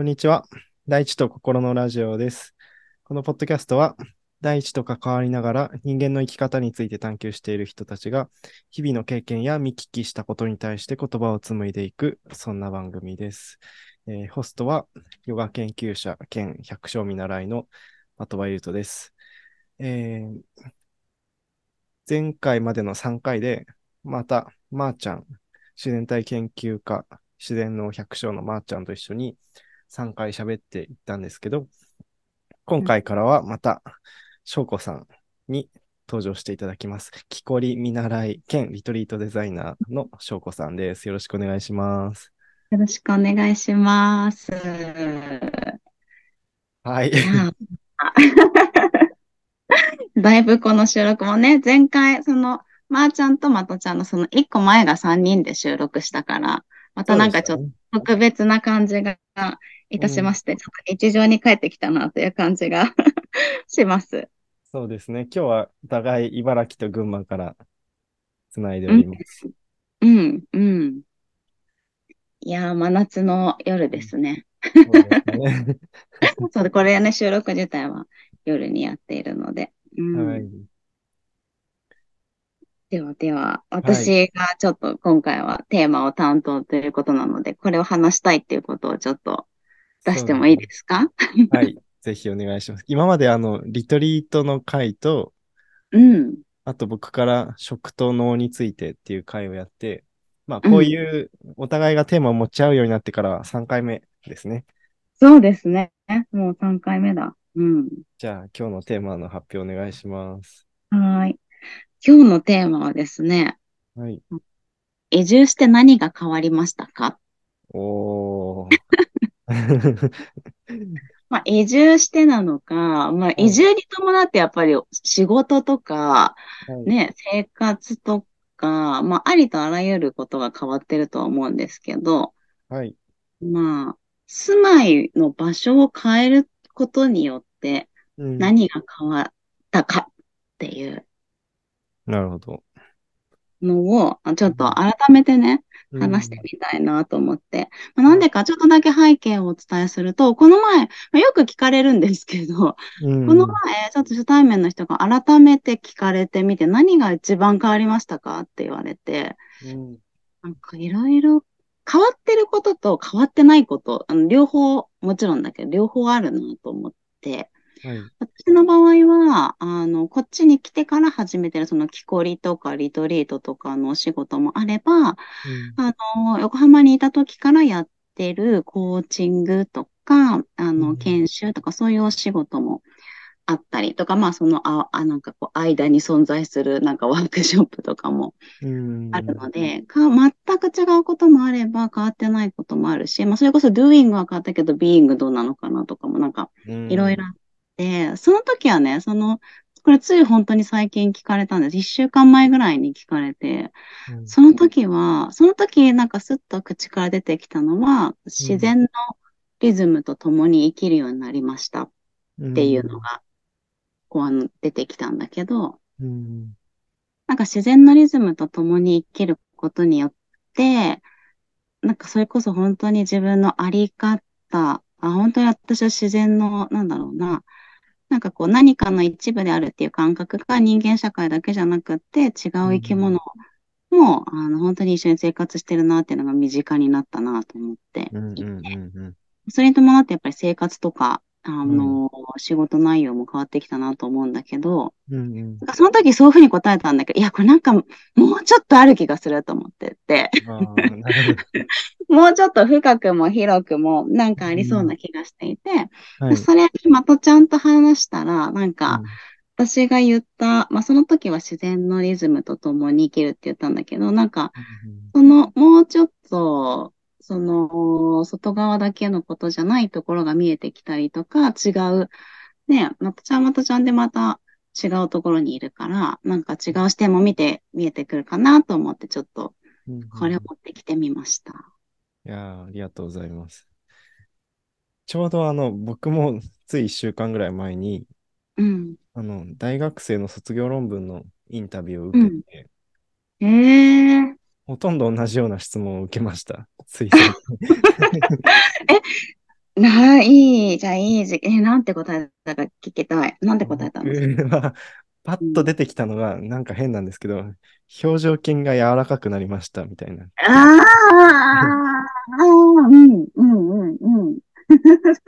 こんにちは。大地と心のラジオです。このポッドキャストは、大地と関わりながら人間の生き方について探求している人たちが、日々の経験や見聞きしたことに対して言葉を紡いでいく、そんな番組です。えーホストは、ヨガ研究者兼百姓見習いの的場優斗です。えー前回までの3回で、また、まーちゃん、自然体研究家、自然の百姓のまーちゃんと一緒に3回喋っていったんですけど、今回からはまた、翔子さんに登場していただきます。木こり見習い兼リトリートデザイナーの翔子さんです。よろしくお願いします。よろしくお願いします。はい。だいぶこの収録もね、前回、その、まーちゃんとまとちゃんのその1個前が3人で収録したから、またなんかちょっと特別な感じがいたしまして、ちょっと日常に帰ってきたなという感じが します。そうですね。今日はお互い茨城と群馬からつないでおります。うん、うん。いやー、真夏の夜ですね。そうですね。そうで、これね、収録自体は夜にやっているので。うんはい。ではでは、私がちょっと今回はテーマを担当ということなので、これを話したいっていうことをちょっと出してもいいですか？はい。ぜひお願いします。今まであの、リトリートの回と、うん。あと僕から食と脳についてっていう回をやって、まあこういうお互いがテーマを持ち合うようになってから3回目ですね。そうですね。もう3回目だ。うん。じゃあ今日のテーマの発表お願いします。はーい。今日のテーマはですね、はい。移住して何が変わりましたか？おー。まあ、移住してなのか、まあ、移住に伴ってやっぱり仕事とか、はいね、生活とか、まあ、ありとあらゆることが変わってるとは思うんですけど、はい。まあ、住まいの場所を変えることによってうん何が変わったかっていうなるほど。のを、あちょっと改めてね、話してみたいなと思って。まあなんでかちょっとだけ背景をお伝えすると、この前、まあよく聞かれるんですけど、うん。この前、ちょっと初対面の人が改めて聞かれてみて、何が一番変わりましたかって言われて、うん。なんかいろいろ変わってることと変わってないこと、あの両方、もちろんだけど、両方あるなと思って、はい。私の場合は、あの、こっちに来てから始めてる、その、木こりとかリトリートとかのお仕事もあれば、あの、横浜にいた時からやってるコーチングとか、あうん。の、研修とか、そういうお仕事もあったりとか、まあ、その、あ、あ、なんかこう、間に存在する、なんかワークショップとかもうん。あるので、か、全く違うこともあれば、変わってないこともあるし、まあ、それこそ doing は変わったけど、being どうなのかなとかも、なんか、いろいろあって、その時はね、その、これつい本当に最近聞かれたんです。一週間前ぐらいに聞かれて、うんその時は、その時なんかスッと口から出てきたのは、自然のリズムと共に生きるようになりましたっていうのが、こうあの出てきたんだけど、うん。なんか自然のリズムと共に生きることによって、なんかそれこそ本当に自分のあり方、あ、本当に私は自然の、なんだろうな、なんかこう何かの一部であるっていう感覚が人間社会だけじゃなくって違う生き物も、あの本当に一緒に生活してるなっていうのが身近になったなと思ってうん。うん。いて、うん。それに伴ってやっぱり生活とか、あの、仕事内容も変わってきたなと思うんだけど、うん。なんかその時そういうふうに答えたんだけど、いや、これなんかもうちょっとある気がすると思ってて。もうちょっと深くも広くもなんかありそうな気がしていて、はい。それまたちゃんと話したら、なんか私が言った、まあその時は自然のリズムと共に生きるって言ったんだけど、なんかそのもうちょっと、その外側だけのことじゃないところが見えてきたりとか、違う、ね、またちゃんまたちゃんでまた違うところにいるから、なんか違う視点も見て見えてくるかなと思ってちょっとうんこれを持ってきてみました。いやーありがとうございます。ちょうどあの、僕もつい1週間ぐらい前に、うん。あの、大学生の卒業論文のインタビューを受けて、ええほとんど同じような質問を受けました。つい最近 ない、じゃあいい。え、なんて答えたか聞きたい。なんて答えたんですか？パッと出てきたのが、なんか変なんですけど、表情筋が柔らかくなりました、みたいな。ああ、うん、うん、うん、うん。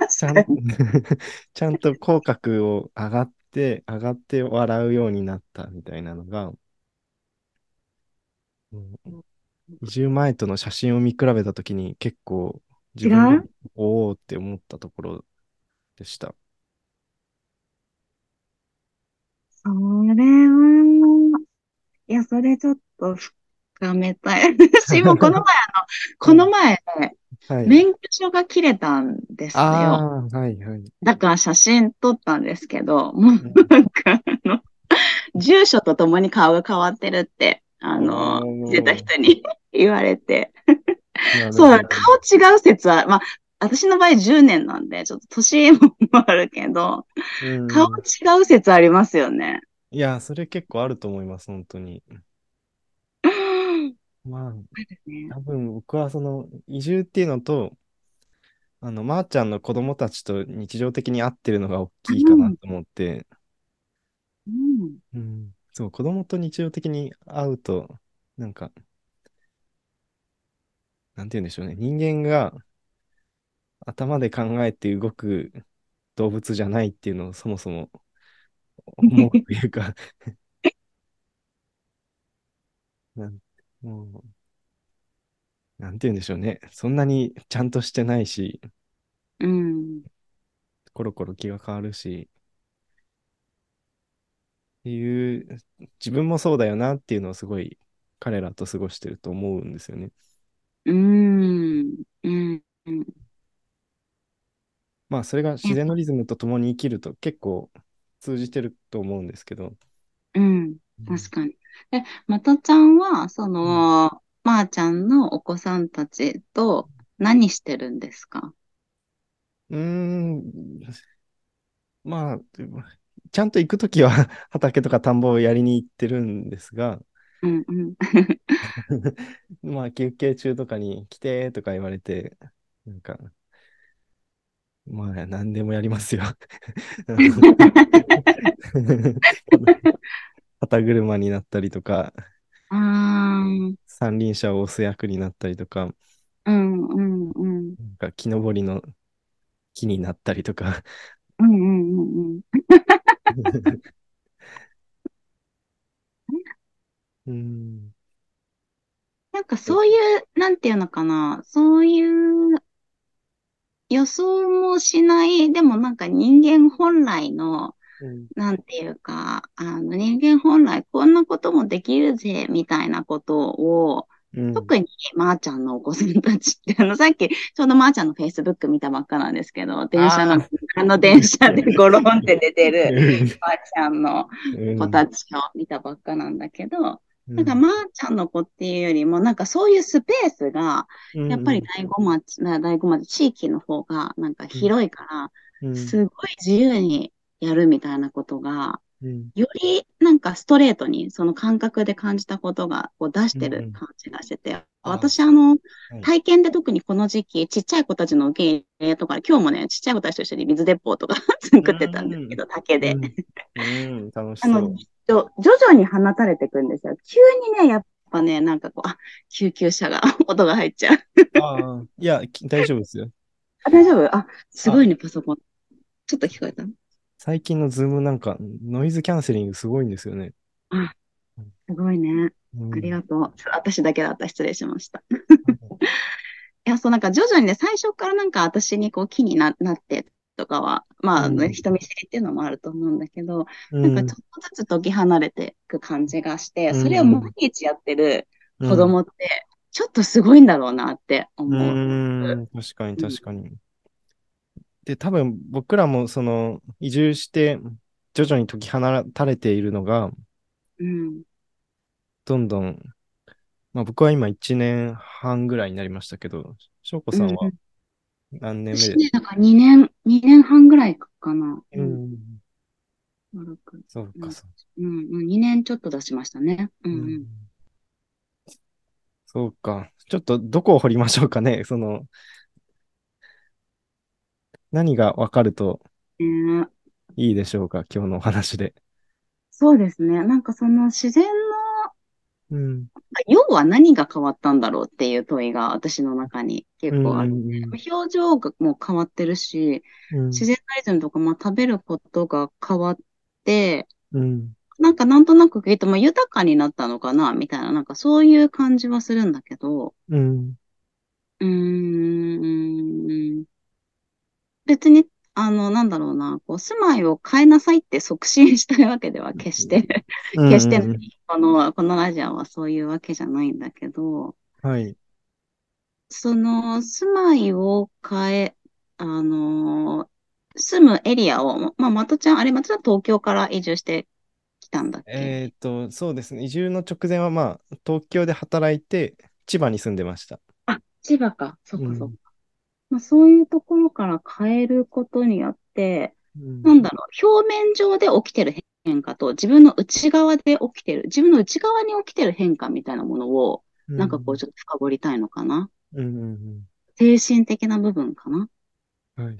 ちゃん。ちゃんと口角を上がって、上がって笑うようになったみたいなのが、うん移住前との写真を見比べたときに結構自分でおおって思ったところでした。それは、いや、それちょっと深めたい。私も この前、あの、この前、はい。免許証が切れたんですよ。はいはい。だから写真撮ったんですけど、もうなんか、あの、住所とともに顔が変わってるって、あの、おー見てた人に 言われて。そう顔違う説は、まあ、私の場合10年なんで、ちょっと年もあるけど、うん。顔違う説ありますよね。いや、それ結構あると思います、本当に。まあ、多分僕はその移住っていうのと、あの、まー、ちゃんの子供たちと日常的に会ってるのが大きいかなと思って、うん。うん、そう、子供と日常的に会うと、なんか、なんて言うんでしょうね。人間が頭で考えて動く動物じゃないっていうのをそもそも思うというか なん、もう、なんて言うんでしょうね。そんなにちゃんとしてないし、うん。コロコロ気が変わるし、いう、自分もそうだよなっていうのをすごい彼らと過ごしてると思うんですよね。うん。うん。うん。まあ、それが自然のリズムと共に生きると結構通じてると思うんですけど。うん。確かに。で、またちゃんは、その、まーちゃんのお子さんたちと何してるんですか？うーん、まあ、ちゃんと行くときは 畑とか田んぼをやりに行ってるんですが、うんうん。まあ休憩中とかに来てとか言われて、なんか、まあ何でもやりますよ。肩車になったりとか、三輪車を押す役になったりとか、うんうんうん。なんか木登りの木になったりとか、うんうんうんうん。うん、なんかそういう、なんていうのかな、そういう予想もしない、でもなんか人間本来の、うん。なんていうか、あの人間本来こんなこともできるぜ、みたいなことを、うん、特にまーちゃんのお子さんたちって、あの、さっきちょうどまーちゃんのフェイスブック見たばっかなんですけど、電車のあー、あの電車でゴロンって出てる うん。まーちゃんのうん子たちを見たばっかなんだけど、うん。なんかまーちゃんの子っていうよりも、なんかそういうスペースが、うん。やっぱり大子町、な大子町、地域の方がなんか広いから、うん。すごい自由にやるみたいなことが、うんよりなんかストレートにその感覚で感じたことがこう出してうんうんる感じがしてて、あ私あの、はい体験で特にこの時期、ちっちゃい子たちの受け入れとか、今日もね、ちっちゃい子たちと一緒に水鉄砲とか 作ってたんですけど、竹で。うんうん、楽しあのそう。、じょ徐々に放たれていくんですよ。急にね、やっぱね、なんかこう、あ、救急車が、音が入っちゃう。ああ、いや、き大丈夫ですよ。あ、大丈夫？あ、すごいね、パソコン。ちょっと聞こえた？最近のズームなんか、ノイズキャンセリングすごいんですよね。すごいね。うんありがとう。私だけだった。失礼しました。いや、そう、なんか徐々にね、最初からなんか私にこう気にな、なってとかは、まあ、ねうん人見知りっていうのもあると思うんだけど、うんなんかちょっとずつ解き離れていく感じがして、うんそれを毎日やってる子供って、ちょっとすごいんだろうなってう思う。ん、確かに確かに。で、多分僕らもその移住して徐々に解き放たれているのが、うん。どんどん、まあ僕は今1年半ぐらいになりましたけど、翔子さんは何年目で？私ね、なんか2年、2年半ぐらいかな。う。ん、そうか、そううん、うん、2年ちょっと出しましたね。うん、うん。そうか。ちょっとどこを掘りましょうかね。その、何がわかるとねいいでしょうか、今日のお話で。そうですね。なんかその自然の、うん。要は何が変わったんだろうっていう問いが私の中に結構ある。うん表情がもう変わってるし、うん自然なリズムとか、まあ食べることが変わって、うん。なんかなんとなく聞いても豊かになったのかな？みたいな、なんかそういう感じはするんだけど、うん。うーん、別に、あの、なんだろうな、こう、住まいを変えなさいって促進したいわけでは決して、決してうんこの、このラジオはそういうわけじゃないんだけど、はい。その、住まいを変え、あの、住むエリアを、まあ、まとちゃん、あれ、まとちゃん東京から移住してきたんだっけ？えっと、そうですね。移住の直前は、まあ、東京で働いて、千葉に住んでました。あ、千葉か。そっかそっか。うんまあ、そういうところから変えることによって、うんなんだろう、表面上で起きてる変化と自分の内側で起きてる、自分の内側に起きてる変化みたいなものを、なんかこうちょっと深掘りたいのかな？うんうんうん。精神的な部分かな？はいはい。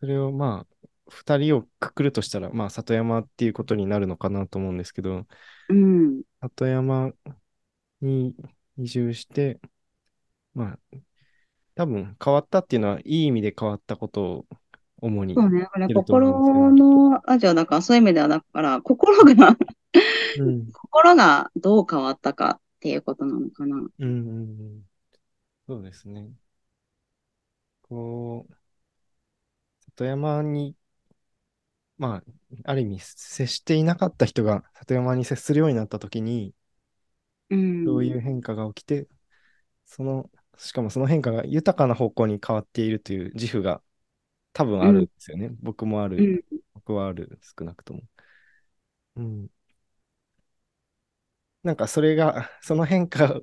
それをまあ、二人をくくるとしたら、まあ、里山っていうことになるのかなと思うんですけど、うん。里山に移住して、まあ、多分変わったっていうのは、いい意味で変わったことを主に。そうね。これいると思心のラジオだから、そういう意味ではだから、心が、うん。心がどう変わったかっていうことなのかな。うんうんうん。そうですね。こう、里山に、まあ、ある意味、接していなかった人が里山に接するようになったときに、うん。どういう変化が起きて、その、しかもその変化が豊かな方向に変わっているという自負が多分あるんですよね。僕もある。うん。僕はある、少なくとも。うん。なんかそれが、その変化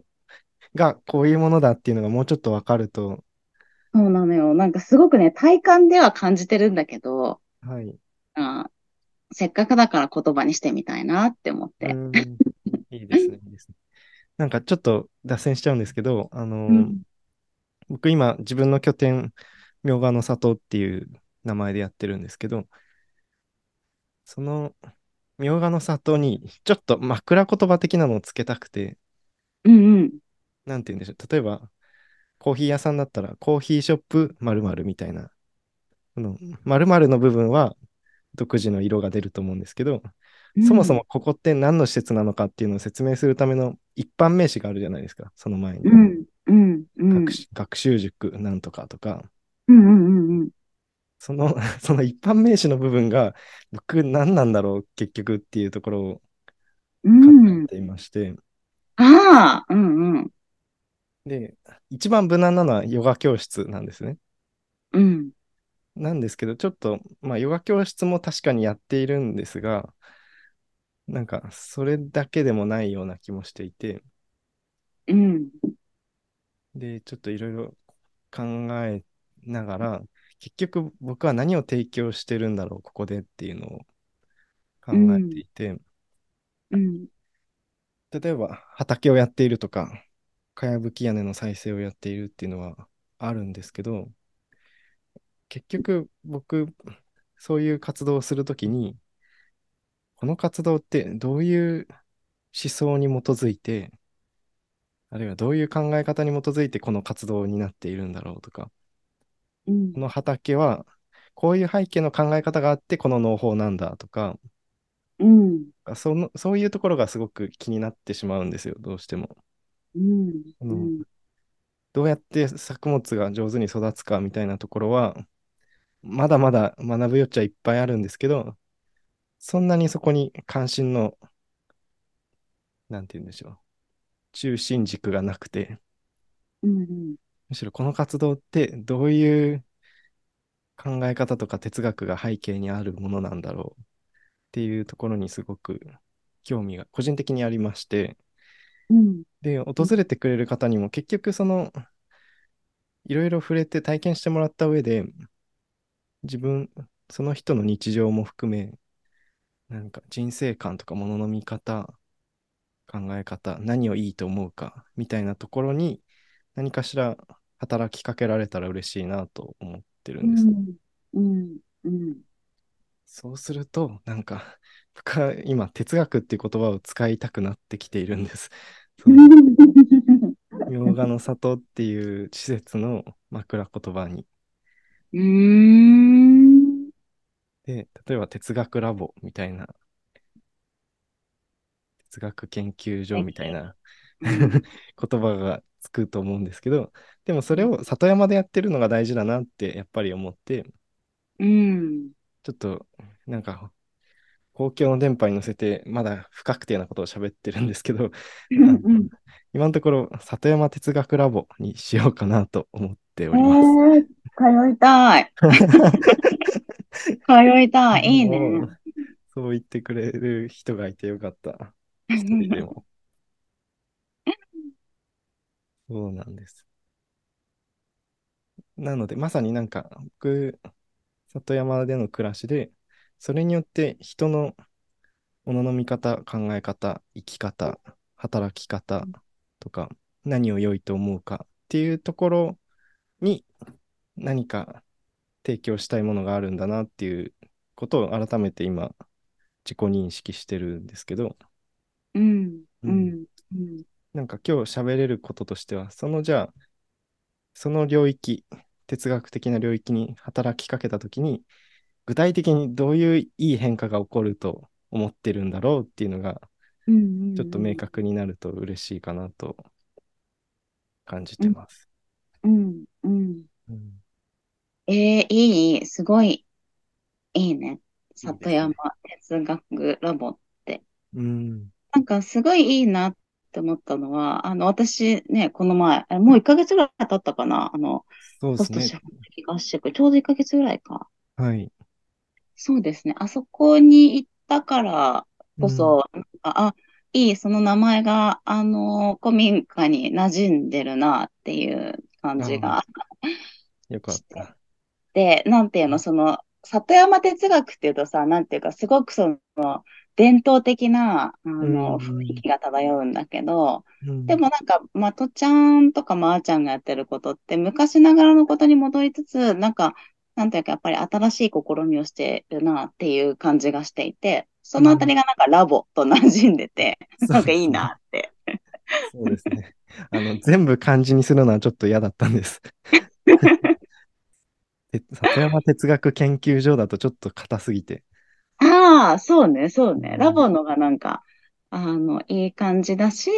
がこういうものだっていうのがもうちょっとわかると、そうなのよ。なんかすごくね、体感では感じてるんだけど、はい。あせっかくだから言葉にしてみたいなって思って。いいですね。なんかちょっと脱線しちゃうんですけど、あの、うん僕今自分の拠点、明賀の里っていう名前でやってるんですけど、その明賀の里にちょっと枕言葉的なのをつけたくて、うんうん。なんて言うんでしょう。例えば、コーヒー屋さんだったら、コーヒーショップ〇〇みたいな、この〇〇の部分は独自の色が出ると思うんですけど、そもそもここって何の施設なのかっていうのを説明するための一般名詞があるじゃないですか、その前に。うん、うん、うん。学習学習塾なんとかとか、うん、うん、うん、うん。その、その一般名詞の部分が、僕何なんだろう、結局っていうところをう考んえ。ていまして、ああ、うん、うん。で、一番無難なのはヨガ教室なんですね。うん。なんですけど、ちょっと、まあ、ヨガ教室も確かにやっているんですが、なんか、それだけでもないような気もしていて、うん。で、ちょっといろいろ考えながら、結局僕は何を提供してるんだろう、ここでっていうのを考えていて、うん。例えば畑をやっているとか、かやぶき屋根の再生をやっているっていうのはあるんですけど、結局僕、そういう活動をするときに、この活動ってどういう思想に基づいて、あるいはどういう考え方に基づいてこの活動になっているんだろうとか、うんこ。の畑はこういう背景の考え方があってこの農法なんだとか、うん。そのそういうところがすごく気になってしまうんですよ、どうしても。うん。うん。どうやって作物が上手に育つかみたいなところは、まだまだ学ぶ余地はいっぱいあるんですけど、そんなにそこに関心の、なんて言うんでしょう、中心軸がなくて、うん。むしろこの活動ってどういう考え方とか哲学が背景にあるものなんだろうっていうところにすごく興味が個人的にありまして、うん。で、訪れてくれる方にも結局その、いろいろ触れて体験してもらった上で、自分、その人の日常も含め、なんか人生観とかものの見方、考え方、何をいいと思うか、みたいなところに何かしら働きかけられたら嬉しいなと思っってるんです。うん。うん。うん。そうすると、なんか、僕は今、哲学っていう言葉を使いたくなってきているんです。洋画の里っていう施設の枕言葉に。うーん。で、例えば哲学ラボみたいな、哲学研究所みたいなうん 言葉がつくと思うんですけど、でもそれを里山でやってるのが大事だなってやっぱり思って、うん。ちょっとなんか公共の電波に乗せてまだ不確定なことを喋ってるんですけど、うん。今のところ里山哲学ラボにしようかなと思っておりえます。ー、通いたい。通いたい。いいね。そう言ってくれる人がいてよかった。一人でも。そうなんです。なので、まさになんか、僕、里山での暮らしで、それによって人のものの見方、考え方、生き方、働き方とか、何を良いと思うかっていうところに何か提供したいものがあるんだなっていうことを改めて今、自己認識してるんですけど、うん。ううんん。うん。なんか今日喋れることとしては、そのじゃあ、その領域、哲学的な領域に働きかけたときに、具体的にどういういい変化が起こると思ってるんだろうっていうのが、うん。ちょっと明確になると嬉しいかなと感じてます。うん。うん。うんえー、いい。すごい。いいね。里山哲学ラボ。うん。なんかすごいいいなって思ったのは、あの、私ね、この前、あもう1ヶ月ぐらい経ったかな。あの、そうですね社。会的合宿、ちょうど1ヶ月ぐらいか。はい。そうですね。あそこに行ったからこそ、なんかあ、いい、その名前が、あの、古民家に馴染んでるなっていう感じが。よかった。で、なんていうの、その、里山哲学っていうとさ、なんていうか、すごくその、伝統的な、あの、うん雰囲気が漂うんだけど、うんでもなんか、まとちゃんとかまーちゃんがやってることって、昔ながらのことに戻りつつ、なんか、なんていうか、やっぱり新しい試みをしてるなっていう感じがしていて、そのあたりがなんかラボと馴染んでて、なんかいいなって。そうですね。あの、全部漢字にするのはちょっと嫌だったんです。で里山哲学研究所だとちょっと硬すぎて。ああ、そうね、そうね。うん。ラボのがなんか、あの、いい感じだし、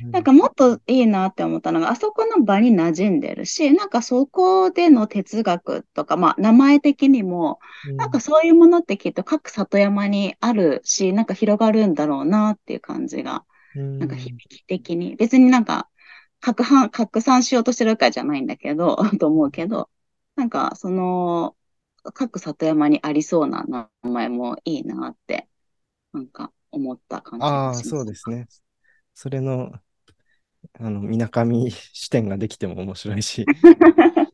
うん。なんかもっといいなって思ったのが、あそこの場に馴染んでるし、なんかそこでの哲学とか、まあ名前的にも、なんかそういうものってきっと各里山にあるし、なんか広がるんだろうなっていう感じが、うん。なんか響き的に、別になんか拡散、拡散しようとしてるわけじゃないんだけど、と思うけど、なんかその、各里山にありそうな名前もいいなって、なんか思った感じああ、がします。そうですね。それの、あの、みなかみ視点ができても面白いし。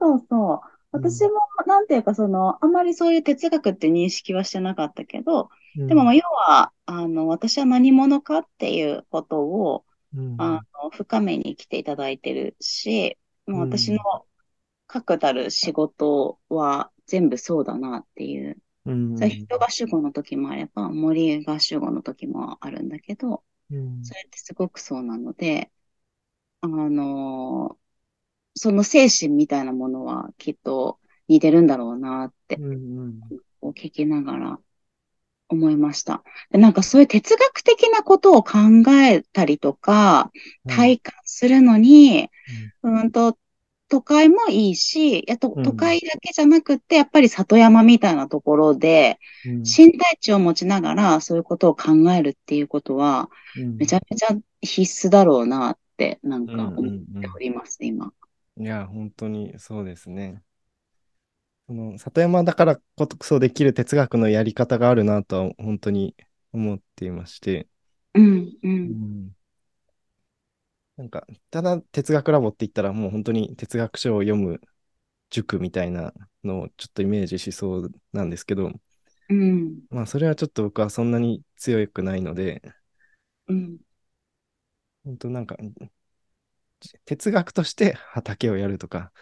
そうそう。うん私も、なんていうか、その、あんまりそういう哲学って認識はしてなかったけど、うんでも、まあ要は、あの、私は何者かっていうことを、うんあの、深めに来ていただいてるし、もううん私の確たる仕事は全部そうだなっていう。うん。それ人が主語の時もあれば、森が主語の時もあるんだけど、うん。それってすごくそうなので、あのその精神みたいなものはきっと似てるんだろうなって、うんうん。こう聞きながら思いました。でなんかそういう哲学的なことを考えたりとか、体感するのに、うんと、都会もいいし、やとうん都会だけじゃなくって、やっぱり里山みたいなところで、うん身体値を持ちながらそういうことを考えるっていうことは、うんめちゃめちゃ必須だろうなって、なんか思っております、今。いや、本当にそうですね。その里山だからこそできる哲学のやり方があるなとは本当に思っていまして、うん、う。うんんなんか、ただ哲学ラボって言ったらもう本当に哲学書を読む塾みたいなのをちょっとイメージしそうなんですけど、うん、まあそれはちょっと僕はそんなに強くないので、うん、本当なんか、哲学として畑をやるとか、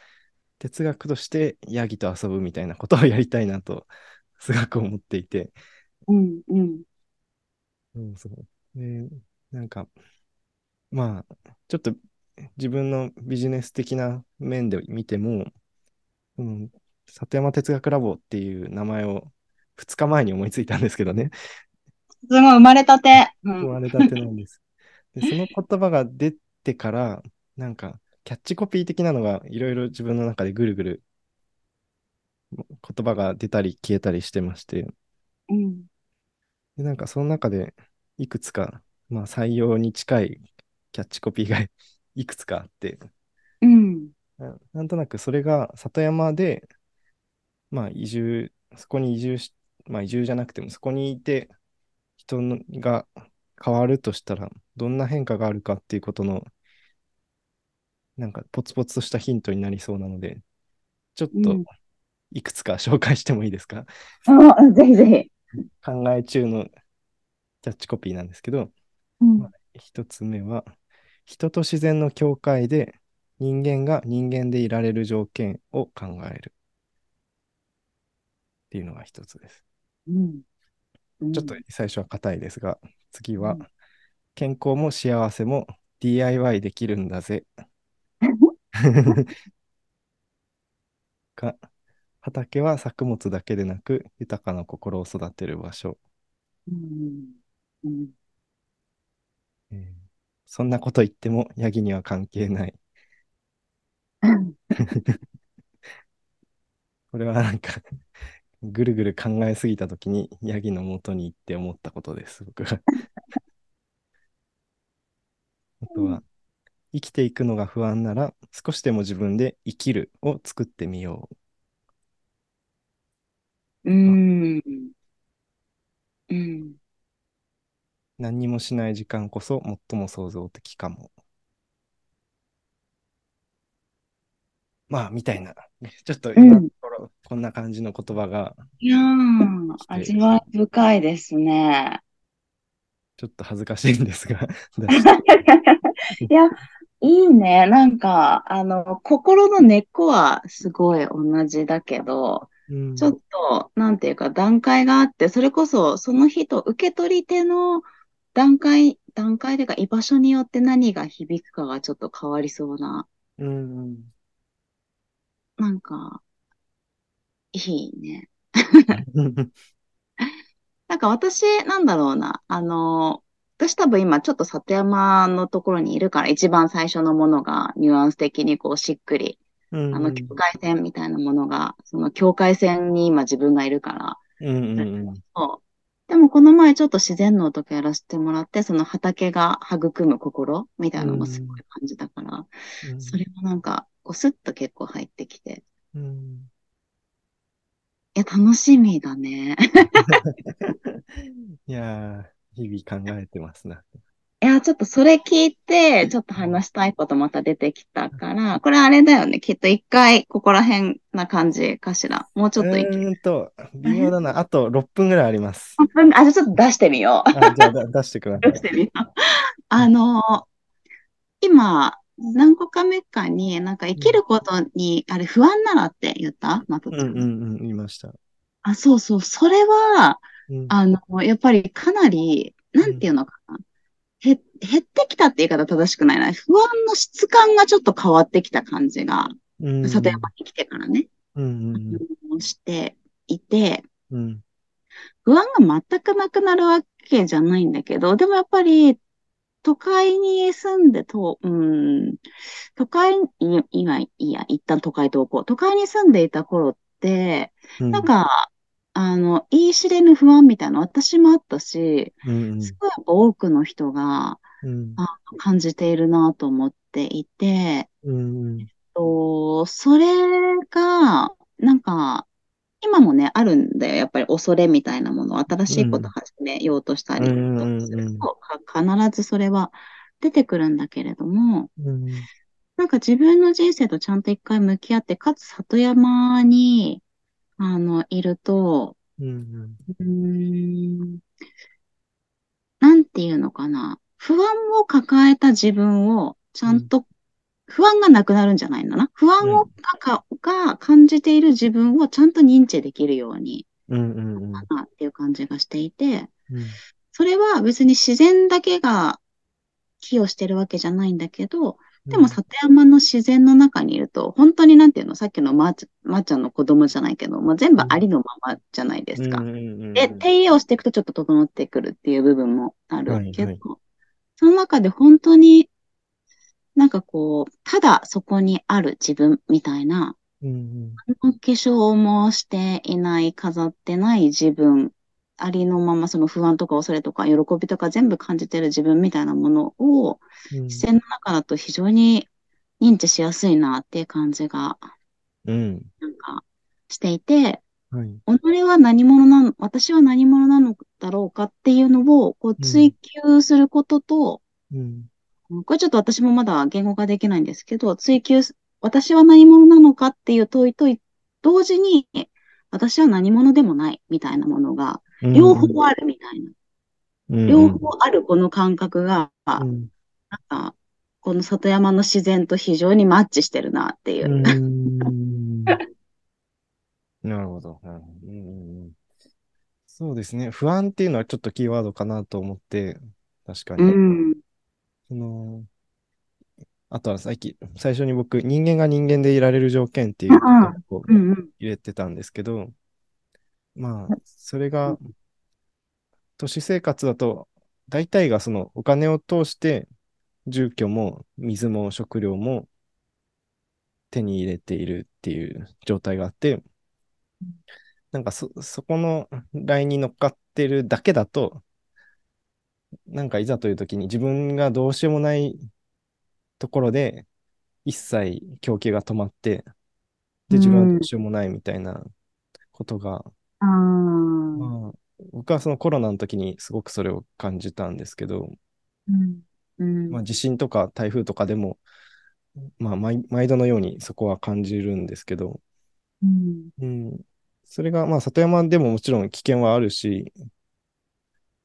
哲学としてヤギと遊ぶみたいなことをやりたいなと、すごく思っていて。うんうん。うん、そう。で、なんか、まあ、ちょっと自分のビジネス的な面で見ても、うん、里山哲学ラボっていう名前を2日前に思いついたんですけどね。すごい生まれたて。うん生まれたてなんです。で、その言葉が出てから、なんか、キャッチコピー的なのがいろいろ自分の中でぐるぐる言葉が出たり消えたりしてまして、うんでなんかその中でいくつか、まあ、採用に近いキャッチコピーが いくつかあって、うん。ななんとなくそれが里山で、まあ移住、そこに移住し、まあ移住じゃなくてもそこにいて人のが変わるとしたらどんな変化があるかっていうことのなんかポツポツとしたヒントになりそうなので、ちょっとうん。いくつか紹介してもいいですか？あぜひぜひ。考え中のキャッチコピーなんですけど、うん。まあ一つ目は、人と自然の境界で人間が人間でいられる条件を考える。っていうのが一つです。うんうんちょっと最初は硬いですが、次はうん、健康も幸せも DIY できるんだぜ。か、畑は作物だけでなく豊かな心を育てる場所。うんうんえーそんなこと言ってもヤギには関係ない。これはなんかぐるぐる考えすぎたときにヤギの元に行って思ったことです、僕は。あとは、生きていくのが不安なら少しでも自分で生きるを作ってみよう。うんうん何にもしない時間こそ最も創造的かも。まあ、みたいな。ちょっと今のところ、こんな感じの言葉が、いやー、味わい深いですね。ちょっと恥ずかしいんですが、いや、いいね。なんか、あの、心の根っこはすごい同じだけど、うんちょっと、なんていうか、段階があって、それこそ、その人、受け取り手の段階、段階というか、居場所によって何が響くかがちょっと変わりそうな、うんなんか、いいね。う んなんか私、なんだろうな、あの、私多分今ちょっと里山のところにいるから、一番最初のものがニュアンス的にこうしっくり、うん。あの、境界線みたいなものが、その境界線に今自分がいるから、うんうんうん。そう。でもこの前ちょっと自然農とかやらせてもらって、その畑が育む心みたいなのがすごい感じたから、うんそれもなんか、こうスッと結構入ってきて、うんいや、楽しみだね。いやー、日々考えてますな。いや、ちょっとそれ聞いて、ちょっと話したいことまた出てきたから、これあれだよね。きっと一回ここら辺な感じかしら。もうちょっといけうーんと、微妙だな。あと6分ぐらいあります。あ、じゃあちょっと出してみよう。あじゃあだ出してください 出し。てみよう。あの、今、何個か目かに、なんか生きることに、あれ不安ならって言った？なとちゃん。うんうんうん、言いました。あ、そうそう。それは、うんあの、やっぱりかなり、なんていうのかな。へ、減ってきたって言い方正しくないな。不安の質感がちょっと変わってきた感じが、うん。里山に来てからね、うんうんしていて、うん。不安が全くなくなるわけじゃないんだけど、でもやっぱり、都会に住んでと、うん、都会に、今、いいや、一旦都会と置こう。都会に住んでいた頃って、うん。なんか、あの、言い知れぬ不安みたいなの私もあったし、うんすごいやっぱ多くの人がうん。あ感じているなと思っていて、うんと、それが、なんか、今もね、あるんだよ。やっぱり恐れみたいなもの、新しいこと始めようとしたりうんとかすると、か必ずそれは出てくるんだけれども、うん。なんか自分の人生とちゃんと一回向き合って、かつ里山に、あの、いると、うんうーん、なんていうのかな。不安を抱えた自分をちゃんと不安がなくなるんじゃないのな。不安をが,、が感じている自分をちゃんと認知できるように、うんうんうん。なっていう感じがしていて、うんそれは別に自然だけが寄与してるわけじゃないんだけど、でも里山の自然の中にいると、本当になんていうの、さっきのまーちまーちゃんの子供じゃないけど、まあ、全部ありのままじゃないですか。で、手入れをしていくとちょっと整ってくるっていう部分もある。けど、はい。はいその中で本当になんかこう、ただそこにある自分みたいな、うんうん。化粧もしていない、飾ってない自分、ありのままその不安とか恐れとか喜びとか全部感じてる自分みたいなものをうん自然の中だと非常に認知しやすいなっていう感じがうん。なんかしていて、はい。己は何者なの、私は何者なのだろうかっていうのをこう追求することと、うん。これちょっと私もまだ言語化できないんですけど、追求す、私は何者なのかっていう問いと同時に、私は何者でもないみたいなものが、両方あるみたいな。うん両方あるこの感覚が、うんなんか、この里山の自然と非常にマッチしてるなっていうう。んなるほど。うんそうですね。不安っていうのはちょっとキーワードかなと思って、確かに。うん。そのあとは最近、最初に僕、人間が人間でいられる条件っていうことを。入れてたんですけど、まあ、それが、都市生活だと、大体がそのお金を通して、住居も水も食料も手に入れているっていう状態があって、なんかそ、そこのラインに乗っかってるだけだと、なんかいざという時に自分がどうしようもないところで一切供給が止まって、で、自分はどうしようもないみたいなことが、ああ。まあ、僕はそのコロナの時にすごくそれを感じたんですけど、うん。うん。まあ、地震とか台風とかでも、まあ毎、毎度のようにそこは感じるんですけど、うん。うん、それが、まあ、里山でももちろん危険はあるし、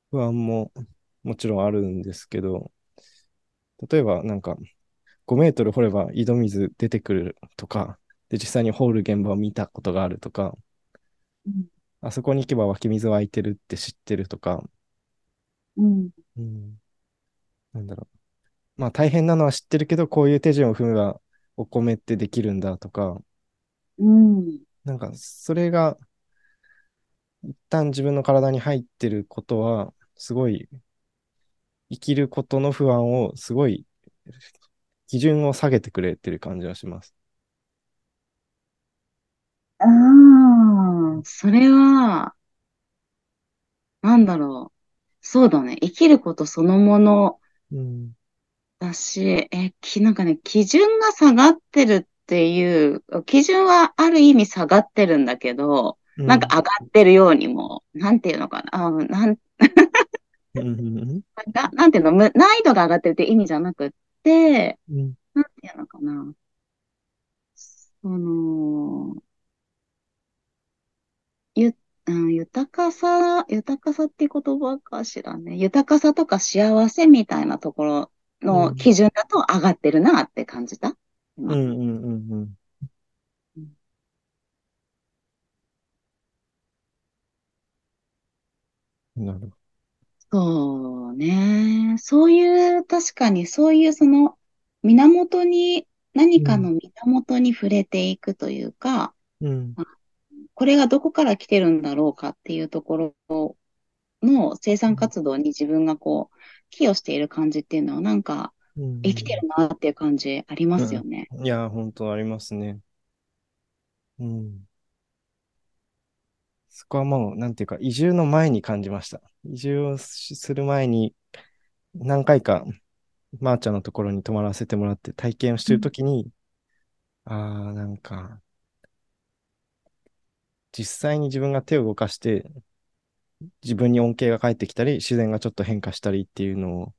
不安ももちろんあるんですけど、例えばなんか、5メートル掘れば井戸水出てくるとか、で、実際に掘る現場を見たことがあるとか、うんあそこに行けば湧き水湧いてるって知ってるとか、うん。うん、なんだろう。まあ大変なのは知ってるけど、こういう手順を踏めばお米ってできるんだとか、うん。なんかそれが一旦自分の体に入ってることは、すごい生きることの不安をすごい基準を下げてくれてる感じはします。ああ、それは、なんだろう。そうだね。生きることそのものうん。だし、え、き、なんかね、基準が下がってるっていう、基準はある意味下がってるんだけど、なんか上がってるようにも、なんていうのかな、あなん、うん、うんななんていうの、む難易度が上がってるって意味じゃなくって、うんなんていうのかな？その、ゆ、うん、豊かさ、豊かさっていう言葉かしらね。豊かさとか幸せみたいなところうんの基準だと上がってるなって感じた？うん、うん、うん、うん。なるほど。そうね。そういう、確かにそういうその源に、何かの源に触れていくというか、うん、これがどこから来てるんだろうかっていうところの生産活動に自分がこう、寄与している感じっていうのはなんかうん。生きてるなっていう感じありますよね。いや、本当ありますね。うん。そこはもう、なんていうか、移住の前に感じました。移住をしする前に、何回か、まーちゃんのところに泊まらせてもらって体験をしてるときに、ああ、なんか、実際に自分が手を動かして、自分に恩恵が返ってきたり、自然がちょっと変化したりっていうのを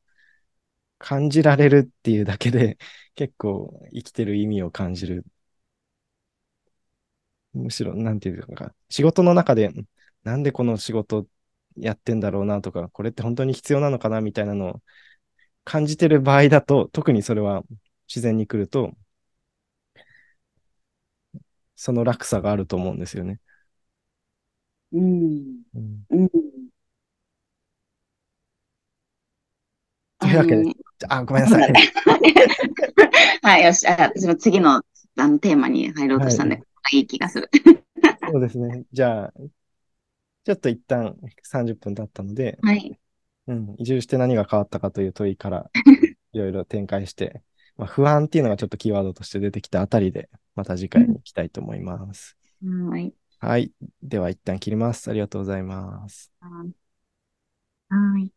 感じられるっていうだけで、結構生きてる意味を感じる。むしろ、なんていうか、仕事の中で、なんでこの仕事やってんだろうなとか、これって本当に必要なのかなみたいなのを感じてる場合だと、特にそれは自然に来ると、その落差があると思うんですよね。うん。うん、うん。というわけであのあ、ごめんなさい。はい、よし。あ私も次のあのテーマに入ろうとしたんで、いい気がする。そうですね。じゃあ、ちょっと一旦30分経ったので、はい。うん、移住して何が変わったかという問いから いろいろ展開して、まあ、不安っていうのがちょっとキーワードとして出てきたあたりで、また次回に行きたいと思います。はい。はい。では一旦切ります。ありがとうございます。はい。